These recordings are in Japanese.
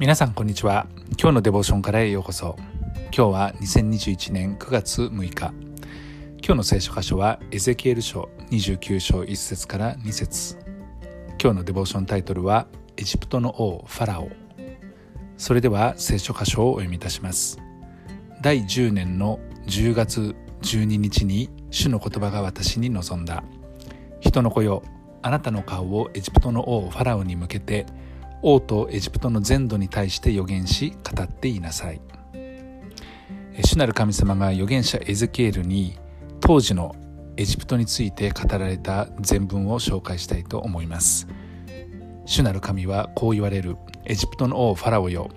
皆さんこんにちは。今日のデボーションからへようこそ。今日は2021年9月6日。今日の聖書箇所はエゼキエル書29章1節から2節。今日のデボーションタイトルはエジプトの王ファラオ。それでは聖書箇所をお読みいたします。第10年の10月12日に主の言葉が私に臨んだ。人の子よあなたの顔をエジプトの王ファラオに向けて王とエジプトの全土に対して予言し語っていなさい。主なる神様が預言者エゼキエルに当時のエジプトについて語られた全文を紹介したいと思います。主なる神はこう言われる。エジプトの王ファラオよ。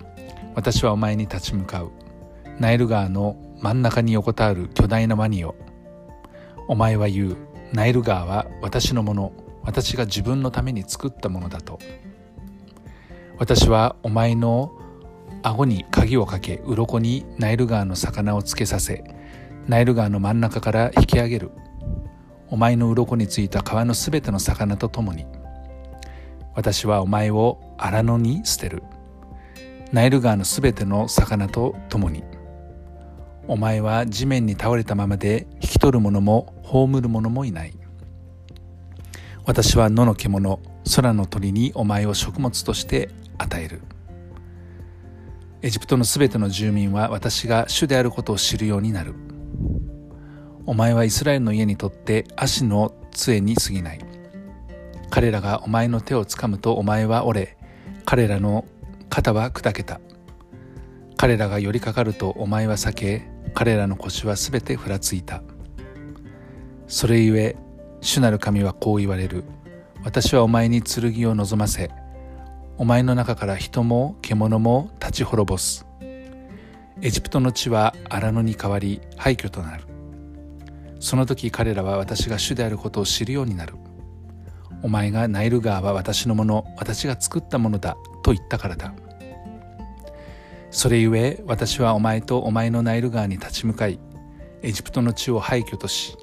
私はお前に立ち向かう。ナイル川の真ん中に横たわる巨大なワニよ。お前は言う。ナイル川は私のもの。私が自分のために作ったものだと。私はお前の顎に鍵をかけ鱗にナイル川の魚をつけさせナイル川の真ん中から引き上げる。お前の鱗についた川のすべての魚と共に私はお前を荒野に捨てる。ナイル川のすべての魚と共にお前は地面に倒れたままで引き取る者も葬る者もいない。私は野の獣空の鳥にお前を食物として与える。エジプトのすべての住民は私が主であることを知るようになる。お前はイスラエルの家にとって足の杖に過ぎない。彼らがお前の手をつかむとお前は折れ彼らの肩は砕けた。彼らが寄りかかるとお前は避け彼らの腰はすべてふらついた。それゆえ主なる神はこう言われる。私はお前に剣を望ませお前の中から人も獣も立ち滅ぼす。エジプトの地は荒野に変わり廃墟となる。その時彼らは私が主であることを知るようになる。お前がナイル川は私のもの私が作ったものだと言ったからだ。それゆえ私はお前とお前のナイル川に立ち向かいエジプトの地を廃墟とし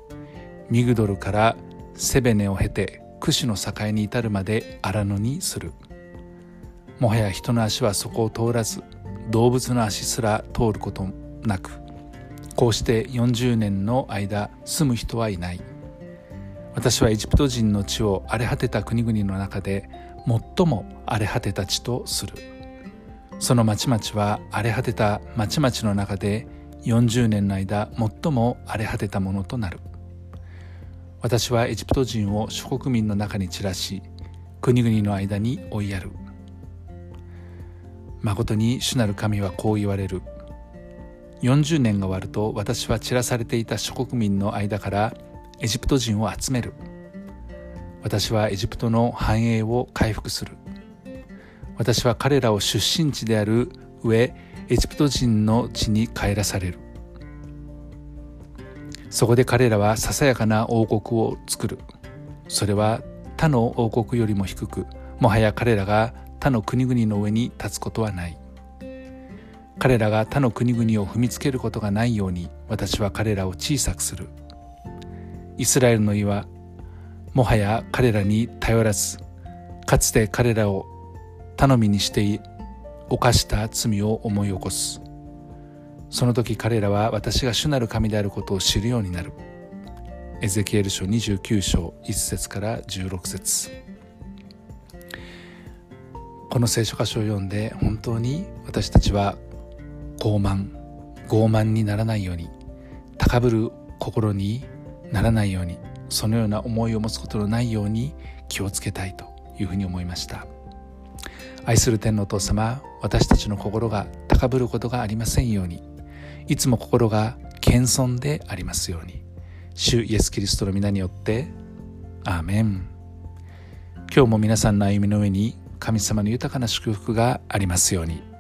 ミグドルからセベネを経てクシの境に至るまで荒野にする。もはや人の足はそこを通らず動物の足すら通ることなくこうして40年の間住む人はいない。私はエジプト人の地を荒れ果てた国々の中で最も荒れ果てた地とする。その町々は荒れ果てた町々の中で40年の間最も荒れ果てたものとなる。私はエジプト人を諸国民の中に散らし国々の間に追いやる。誠に主なる神はこう言われる。40年が終わると私は散らされていた諸国民の間からエジプト人を集める。私はエジプトの繁栄を回復する。私は彼らを出身地である上エジプト人の地に帰らされる。そこで彼らはささやかな王国を作る。それは他の王国よりも低くもはや彼らが他の国々の上に立つことはない。彼らが他の国々を踏みつけることがないように私は彼らを小さくする。イスラエルの岩もはや彼らに頼らずかつて彼らを頼みにして犯した罪を思い起こす。その時彼らは私が主なる神であることを知るようになる。エゼキエル書29章1節から16節。この聖書箇所を読んで本当に私たちは傲慢傲慢にならないように高ぶる心にならないようにそのような思いを持つことのないように気をつけたいというふうに思いました。愛する天のお父様私たちの心が高ぶることがありませんようにいつも心が謙遜でありますように主イエス・キリストの皆によってアーメン。今日も皆さんの歩みの上に神様の豊かな祝福がありますように。